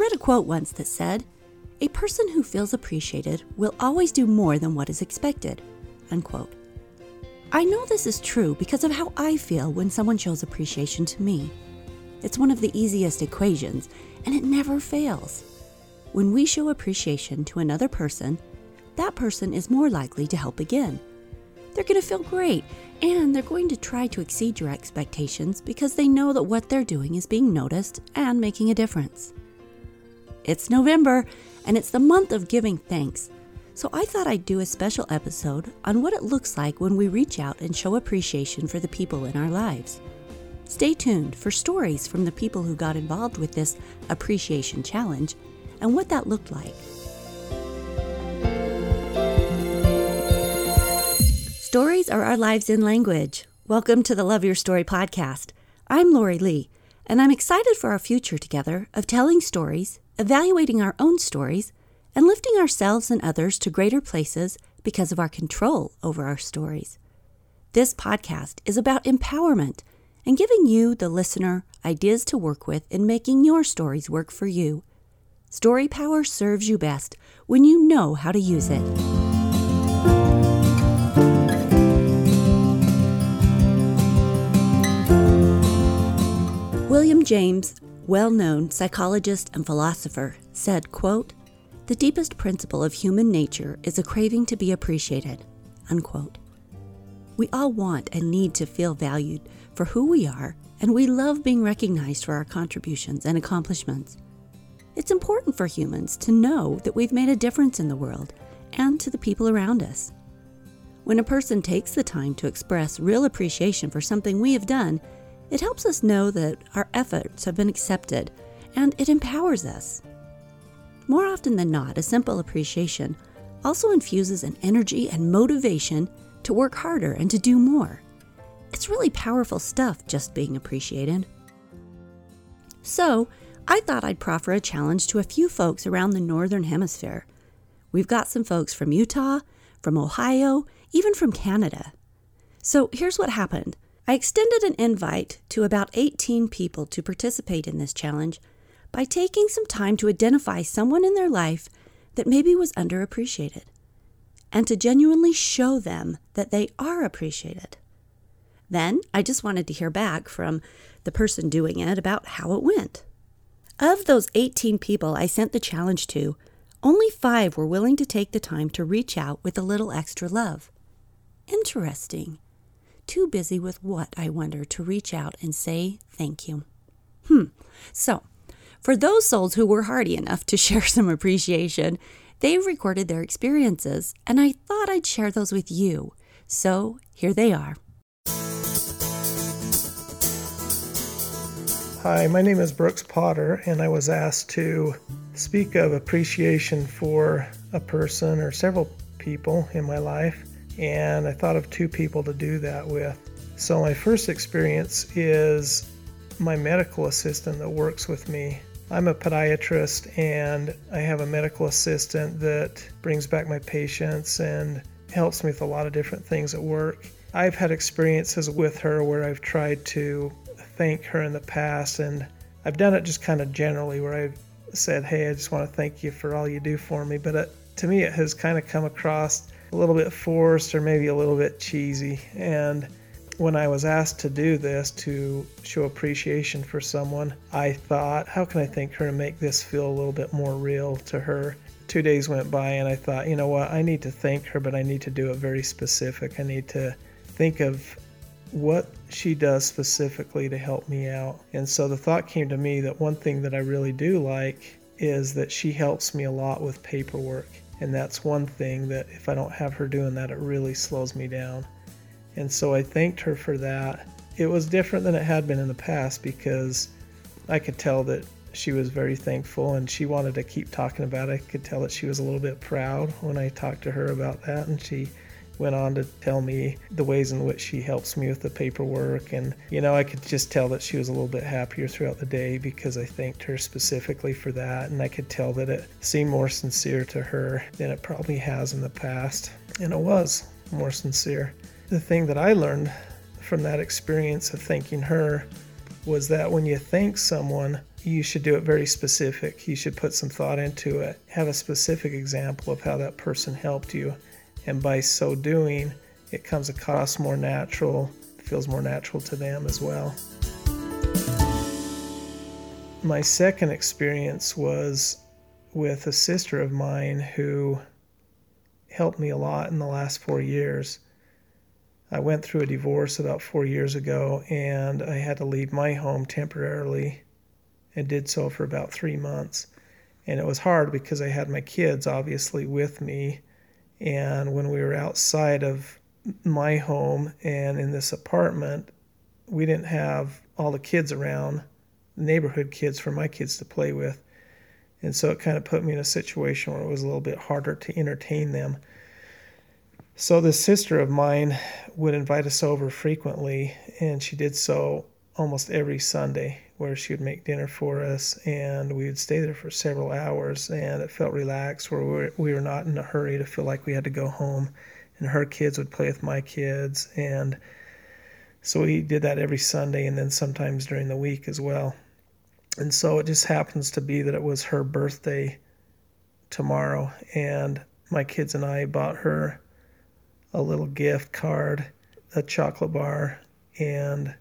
read a quote once that said, A person who feels appreciated will always do more than what is expected. Unquote. I know this is true because of how I feel when someone shows appreciation to me. It's one of the easiest equations, and it never fails. When we show appreciation to another person, that person is more likely to help again. They're going to feel great, and they're going to try to exceed your expectations because they know that what they're doing is being noticed and making a difference. It's November, and it's the month of giving thanks. So I thought I'd do a special episode on what it looks like when we reach out and show appreciation for the people in our lives. Stay tuned for stories from the people who got involved with this appreciation challenge and what that looked like. Stories are our lives in language. Welcome to the Love Your Story podcast. I'm Lori Lee, and I'm excited for our future together of telling stories, evaluating our own stories, and lifting ourselves and others to greater places because of our control over our stories. This podcast is about empowerment and giving you, the listener, ideas to work with in making your stories work for you. Story power serves you best when you know how to use it. William James, well-known psychologist and philosopher, said, quote, the deepest principle of human nature is a craving to be appreciated. Unquote. We all want and need to feel valued for who we are, and we love being recognized for our contributions and accomplishments. It's important for humans to know that we've made a difference in the world and to the people around us. When a person takes the time to express real appreciation for something we have done, it helps us know that our efforts have been accepted and it empowers us. More often than not, a simple appreciation also infuses an energy and motivation to work harder and to do more. It's really powerful stuff just being appreciated. So, I thought I'd proffer a challenge to a few folks around the Northern Hemisphere. We've got some folks from Utah, from Ohio, even from Canada. So here's what happened I extended an invite to about 18 people to participate in this challenge by taking some time to identify someone in their life that maybe was underappreciated and to genuinely show them that they are appreciated. Then I just wanted to hear back from the person doing it about how it went. Of those 18 people I sent the challenge to, only five were willing to take the time to reach out with a little extra love. Interesting. Too busy with what, I wonder, to reach out and say thank you. Hmm. So, for those souls who were hardy enough to share some appreciation, they recorded their experiences, and I thought I'd share those with you. So here they are. Hi, my name is Brooks Potter, and I was asked to speak of appreciation for a person or several people in my life, and I thought of two people to do that with. So, my first experience is my medical assistant that works with me. I'm a podiatrist and I have a medical assistant that brings back my patients and helps me with a lot of different things at work. I've had experiences with her where I've tried to thank her in the past and I've done it just kind of generally where I've said, Hey, I just want to thank you for all you do for me. But it, to me, it has kind of come across a little bit forced or maybe a little bit cheesy. And when I was asked to do this to show appreciation for someone, I thought, how can I thank her to make this feel a little bit more real to her? Two days went by and I thought, you know what, I need to thank her, but I need to do it very specific. I need to think of what she does specifically to help me out. And so the thought came to me that one thing that I really do like is that she helps me a lot with paperwork. And that's one thing that if I don't have her doing that, it really slows me down. And so I thanked her for that. It was different than it had been in the past because I could tell that she was very thankful and she wanted to keep talking about it. I could tell that she was a little bit proud when I talked to her about that. And she went on to tell me the ways in which she helps me with the paperwork. And, you know, I could just tell that she was a little bit happier throughout the day because I thanked her specifically for that. And I could tell that it seemed more sincere to her than it probably has in the past. And it was more sincere the thing that I learned from that experience of thanking her was that when you thank someone, you should do it very specific. You should put some thought into it. Have a specific example of how that person helped you. And by so doing, it comes across more natural, feels more natural to them as well. My second experience was with a sister of mine who helped me a lot in the last four years. I went through a divorce about four years ago and I had to leave my home temporarily and did so for about three months. And it was hard because I had my kids obviously with me. And when we were outside of my home and in this apartment, we didn't have all the kids around, neighborhood kids for my kids to play with. And so it kind of put me in a situation where it was a little bit harder to entertain them. So this sister of mine would invite us over frequently, and she did so almost every Sunday, where she would make dinner for us, and we would stay there for several hours, and it felt relaxed, where we were, we were not in a hurry to feel like we had to go home, and her kids would play with my kids, and so we did that every Sunday, and then sometimes during the week as well. And so it just happens to be that it was her birthday tomorrow, and my kids and I bought her a little gift card, a chocolate bar, and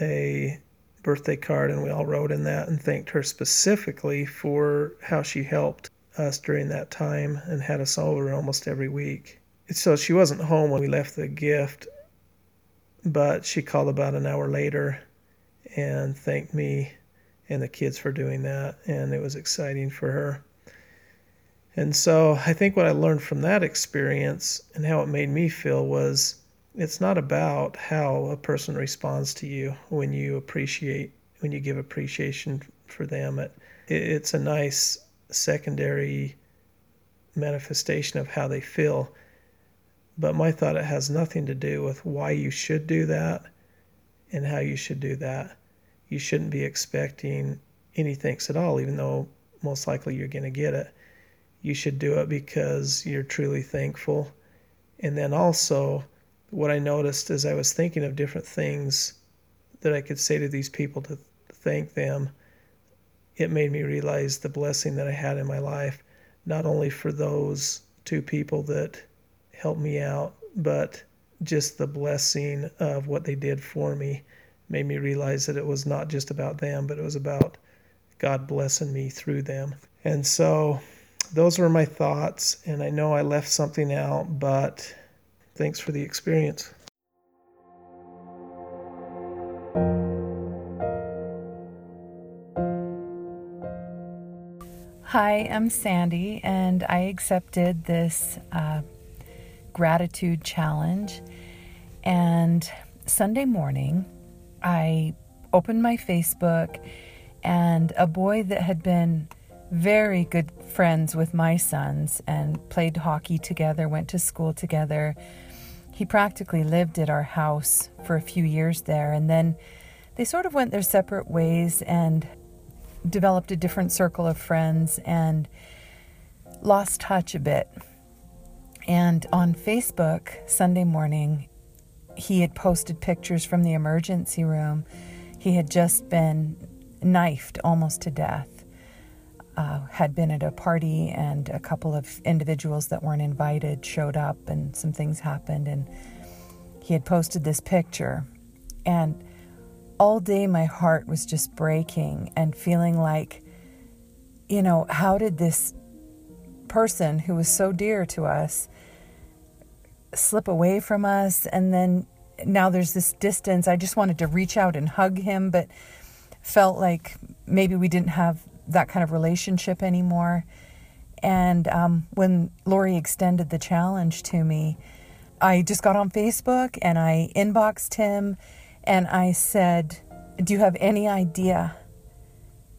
a birthday card. And we all wrote in that and thanked her specifically for how she helped us during that time and had us over almost every week. So she wasn't home when we left the gift, but she called about an hour later and thanked me and the kids for doing that, and it was exciting for her. And so I think what I learned from that experience and how it made me feel was it's not about how a person responds to you when you appreciate, when you give appreciation for them. It, it's a nice secondary manifestation of how they feel. But my thought, it has nothing to do with why you should do that and how you should do that you shouldn't be expecting any thanks at all, even though most likely you're going to get it. You should do it because you're truly thankful. And then also, what I noticed as I was thinking of different things that I could say to these people to thank them, it made me realize the blessing that I had in my life, not only for those two people that helped me out, but just the blessing of what they did for me made me realize that it was not just about them, but it was about God blessing me through them. And so those were my thoughts. And I know I left something out, but thanks for the experience. Hi, I'm Sandy, and I accepted this uh, gratitude challenge. And Sunday morning, I opened my Facebook, and a boy that had been very good friends with my sons and played hockey together, went to school together. He practically lived at our house for a few years there, and then they sort of went their separate ways and developed a different circle of friends and lost touch a bit. And on Facebook, Sunday morning, he had posted pictures from the emergency room. He had just been knifed almost to death. Uh, had been at a party, and a couple of individuals that weren't invited showed up, and some things happened. And he had posted this picture. And all day, my heart was just breaking and feeling like, you know, how did this person who was so dear to us slip away from us and then now there's this distance i just wanted to reach out and hug him but felt like maybe we didn't have that kind of relationship anymore. And um, when lori extended the challenge to me i just got on facebook and i inboxed him and i said do you have any idea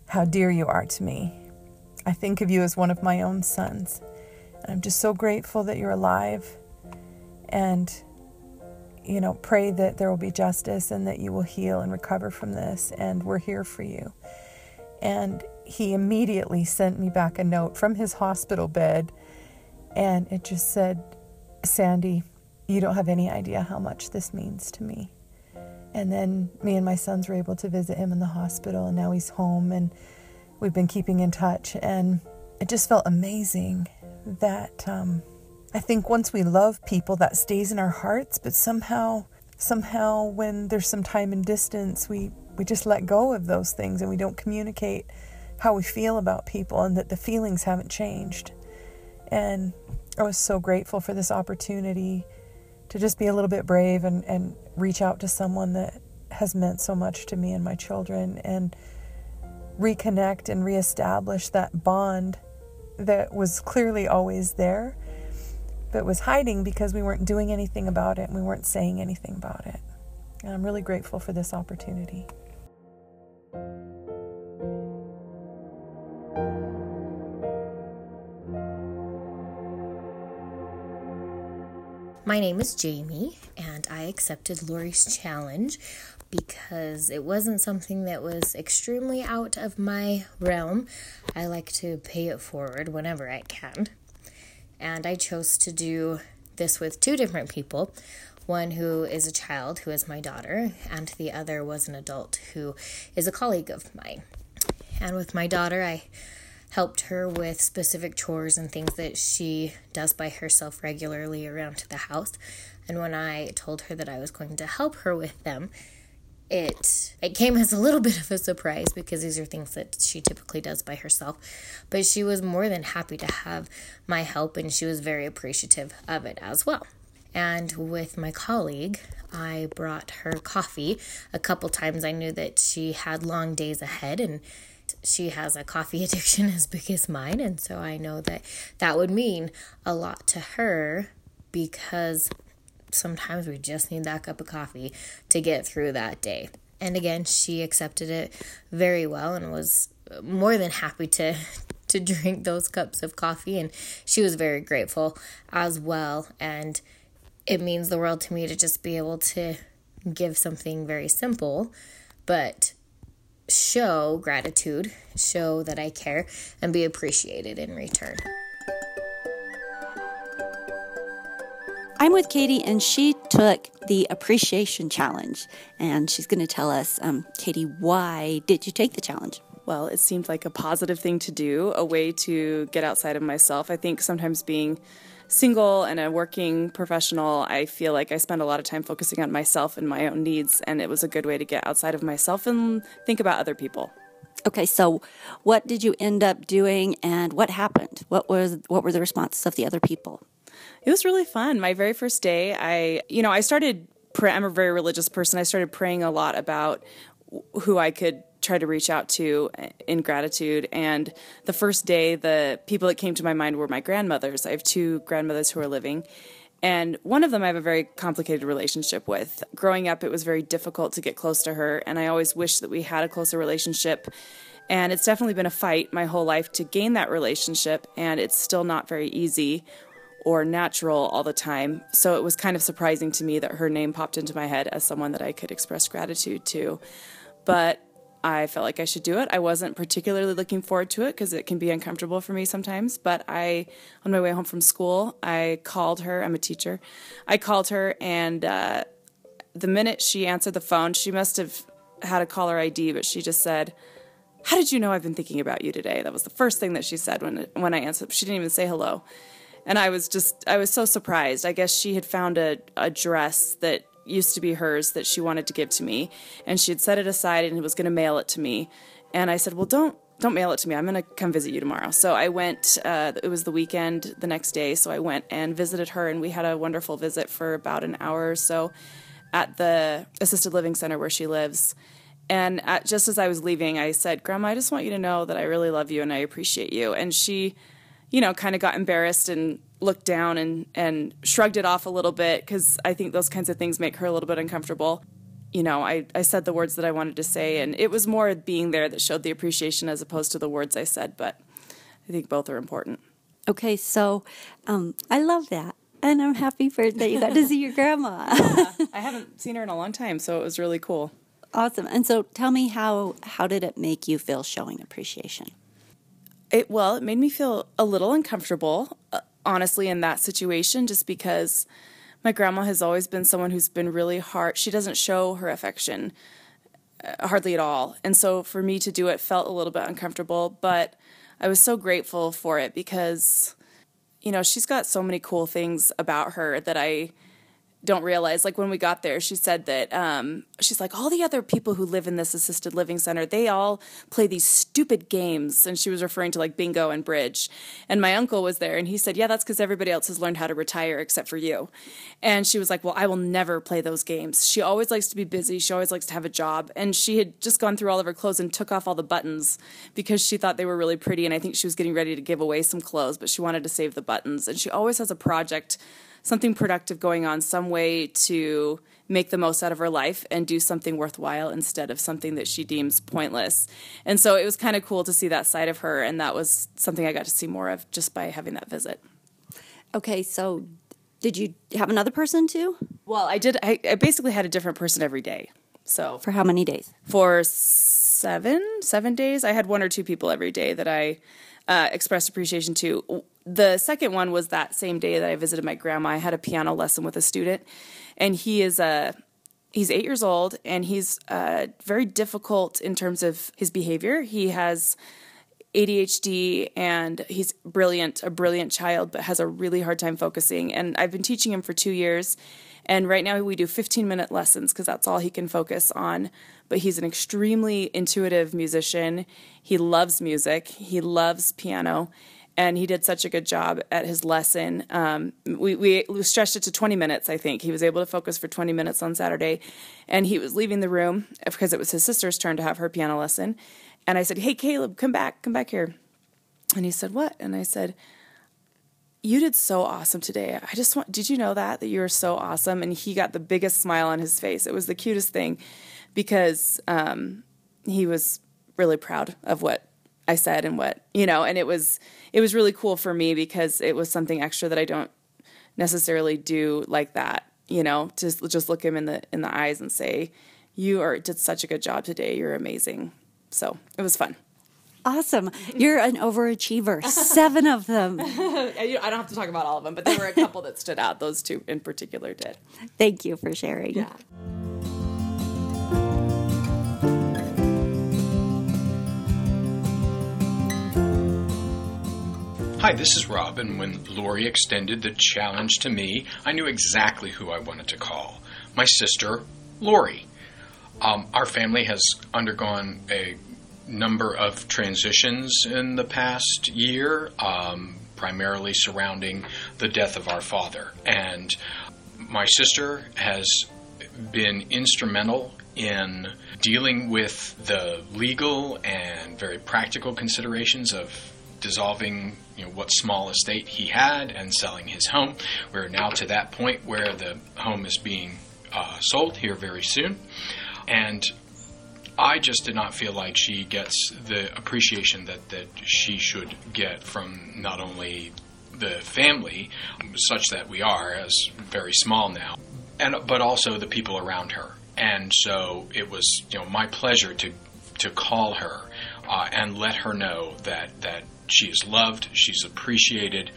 how dear you are to me? I think of you as one of my own sons. And i'm just so grateful that you're alive. And you know, pray that there will be justice and that you will heal and recover from this, and we're here for you. And he immediately sent me back a note from his hospital bed, and it just said, Sandy, you don't have any idea how much this means to me. And then me and my sons were able to visit him in the hospital, and now he's home. And we've been keeping in touch, and it just felt amazing that um, I think once we love people, that stays in our hearts, but somehow, somehow, when there's some time and distance, we, we just let go of those things and we don't communicate how we feel about people and that the feelings haven't changed. And I was so grateful for this opportunity to just be a little bit brave and, and reach out to someone that has meant so much to me and my children and reconnect and reestablish that bond that was clearly always there, but was hiding because we weren't doing anything about it and we weren't saying anything about it. And I'm really grateful for this opportunity. My name is Jamie, and I accepted Lori's challenge because it wasn't something that was extremely out of my realm. I like to pay it forward whenever I can. And I chose to do this with two different people one who is a child, who is my daughter, and the other was an adult who is a colleague of mine. And with my daughter, I helped her with specific chores and things that she does by herself regularly around the house. And when I told her that I was going to help her with them, it it came as a little bit of a surprise because these are things that she typically does by herself. But she was more than happy to have my help and she was very appreciative of it as well. And with my colleague, I brought her coffee a couple times. I knew that she had long days ahead and she has a coffee addiction as big as mine. And so I know that that would mean a lot to her because sometimes we just need that cup of coffee to get through that day. And again, she accepted it very well and was more than happy to to drink those cups of coffee and she was very grateful as well and it means the world to me to just be able to give something very simple but show gratitude, show that I care, and be appreciated in return. I'm with Katie, and she took the appreciation challenge, and she's going to tell us, um, Katie, why did you take the challenge? Well, it seemed like a positive thing to do, a way to get outside of myself. I think sometimes being single and a working professional, I feel like I spend a lot of time focusing on myself and my own needs, and it was a good way to get outside of myself and think about other people. Okay, so what did you end up doing, and what happened? What was what were the responses of the other people? It was really fun. My very first day, I you know I started. I'm a very religious person. I started praying a lot about who I could try to reach out to eh, in gratitude. And the first day, the people that came to my mind were my grandmothers. I have two grandmothers who are living. And one of them I have a very complicated relationship with. Growing up, it was very difficult to get close to her, and I always wished that we had a closer relationship. And it's definitely been a fight my whole life to gain that relationship, and it's still not very easy or natural all the time. So it was kind of surprising to me that her name popped into my head as someone that I could express gratitude to. But I felt like I should do it. I wasn't particularly looking forward to it because it can be uncomfortable for me sometimes. But I, on my way home from school, I called her. I'm a teacher. I called her, and uh, the minute she answered the phone, she must have had a caller ID, but she just said, "How did you know I've been thinking about you today?" That was the first thing that she said when when I answered. She didn't even say hello, and I was just I was so surprised. I guess she had found a, a dress that used to be hers that she wanted to give to me, and she had set it aside and was going to mail it to me. And I said, "Well, don't don't mail it to me. I'm going to come visit you tomorrow." So I went. Uh, it was the weekend the next day, so I went and visited her, and we had a wonderful visit for about an hour or so at the assisted living center where she lives. And at, just as I was leaving, I said, "Grandma, I just want you to know that I really love you and I appreciate you." And she, you know, kind of got embarrassed and looked down and, and shrugged it off a little bit because I think those kinds of things make her a little bit uncomfortable. You know, I, I said the words that I wanted to say, and it was more being there that showed the appreciation as opposed to the words I said, but I think both are important. Okay, so um, I love that. And I'm happy for that you got to see your grandma. yeah, I haven't seen her in a long time, so it was really cool. Awesome. And so tell me how how did it make you feel showing appreciation? It well, it made me feel a little uncomfortable. Uh, honestly in that situation just because my grandma has always been someone who's been really hard. She doesn't show her affection uh, hardly at all. And so for me to do it felt a little bit uncomfortable, but I was so grateful for it because, you know, she's got so many cool things about her that I don't realize like when we got there she said that um, she's like all the other people who live in this assisted living center they all play these stupid games. And she was referring to like bingo and bridge. And my uncle was there and he said yeah that's because everybody else has learned how to retire except for you. And she was like well i will never play those games. She always likes to be busy. She always likes to have a job. And she had just gone through all of her clothes and took off all the buttons because she thought they were really pretty and i think she was getting ready to give away some clothes but she wanted to save the buttons. And she always has a project something productive going on, some way to make the most out of her life and do something worthwhile instead of something that she deems pointless. And so it was kind of cool to see that side of her, and that was something I got to see more of just by having that visit. Okay, so did you have another person too? Well, I did. I, I basically had a different person every day. So for how many days? For seven, seven days. I had one or two people every day that I uh, expressed appreciation to the second one was that same day that I visited my grandma. I had a piano lesson with a student, and he is a he's eight years old, and he's uh, very difficult in terms of his behavior. He has ADHD, and he's brilliant, a brilliant child, but has a really hard time focusing. And I've been teaching him for two years, and right now we do 15 minute lessons because that's all he can focus on. But he's an extremely intuitive musician. He loves music. He loves piano and he did such a good job at his lesson. Um, we, we stretched it to 20 minutes, I think. He was able to focus for 20 minutes on Saturday, and he was leaving the room because it was his sister's turn to have her piano lesson. And I said, Hey, Caleb, come back, come back here. And he said, What? And I said, You did so awesome today. I just want, did you know that? That you were so awesome? And he got the biggest smile on his face. It was the cutest thing because um, he was really proud of what I said and what you know, and it was it was really cool for me because it was something extra that I don't necessarily do like that. You know, to just look him in the in the eyes and say, "You are did such a good job today. You're amazing." So it was fun. Awesome. You're an overachiever. Seven of them. I don't have to talk about all of them, but there were a couple that stood out. Those two in particular did. Thank you for sharing. Yeah. Hi, this is Rob, and when Lori extended the challenge to me, I knew exactly who I wanted to call my sister, Lori. Um, our family has undergone a number of transitions in the past year, um, primarily surrounding the death of our father. And my sister has been instrumental in dealing with the legal and very practical considerations of dissolving you know what small estate he had and selling his home. We're now to that point where the home is being uh, sold here very soon, and I just did not feel like she gets the appreciation that that she should get from not only the family, such that we are as very small now, and but also the people around her. And so it was you know my pleasure to to call her uh, and let her know that that she is loved, she's appreciated,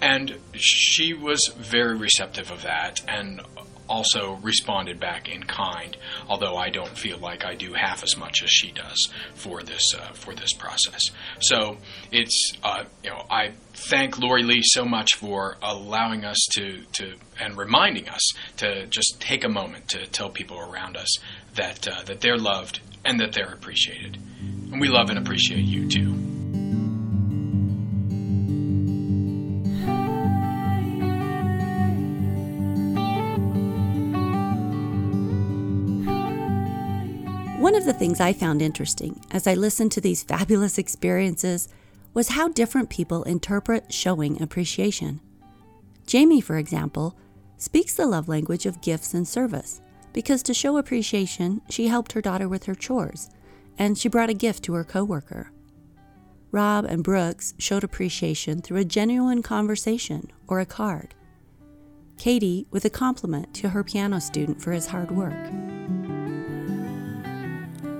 and she was very receptive of that and also responded back in kind. Although I don't feel like I do half as much as she does for this uh, for this process. So it's uh, you know I thank Lori Lee so much for allowing us to to and reminding us to just take a moment to tell people around us that uh, that they're loved and that they're appreciated. And we love and appreciate you too. One of the things I found interesting as I listened to these fabulous experiences was how different people interpret showing appreciation. Jamie, for example, speaks the love language of gifts and service because to show appreciation, she helped her daughter with her chores and she brought a gift to her coworker. Rob and Brooks showed appreciation through a genuine conversation or a card. Katie with a compliment to her piano student for his hard work.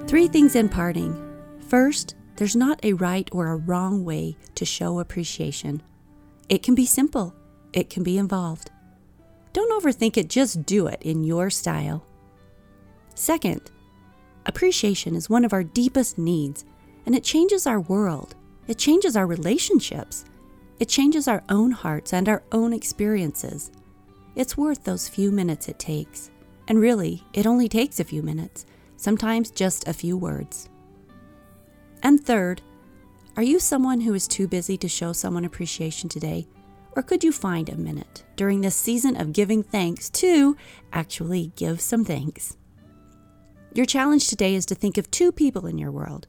Three things in parting. First, there's not a right or a wrong way to show appreciation. It can be simple, it can be involved. Don't overthink it, just do it in your style. Second, Appreciation is one of our deepest needs, and it changes our world. It changes our relationships. It changes our own hearts and our own experiences. It's worth those few minutes it takes. And really, it only takes a few minutes, sometimes just a few words. And third, are you someone who is too busy to show someone appreciation today? Or could you find a minute during this season of giving thanks to actually give some thanks? Your challenge today is to think of two people in your world.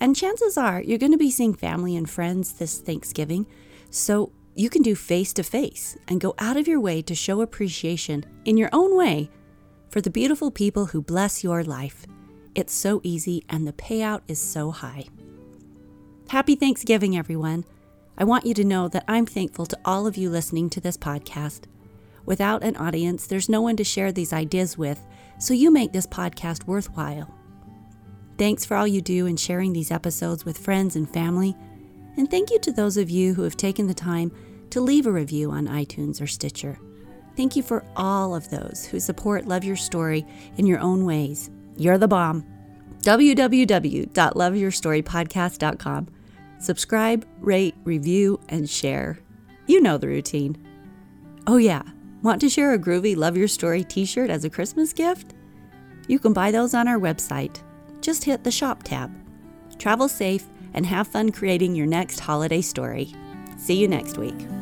And chances are you're going to be seeing family and friends this Thanksgiving, so you can do face to face and go out of your way to show appreciation in your own way for the beautiful people who bless your life. It's so easy and the payout is so high. Happy Thanksgiving, everyone. I want you to know that I'm thankful to all of you listening to this podcast. Without an audience, there's no one to share these ideas with, so you make this podcast worthwhile. Thanks for all you do in sharing these episodes with friends and family. And thank you to those of you who have taken the time to leave a review on iTunes or Stitcher. Thank you for all of those who support Love Your Story in your own ways. You're the bomb. www.loveyourstorypodcast.com. Subscribe, rate, review, and share. You know the routine. Oh, yeah. Want to share a groovy Love Your Story t shirt as a Christmas gift? You can buy those on our website. Just hit the Shop tab. Travel safe and have fun creating your next holiday story. See you next week.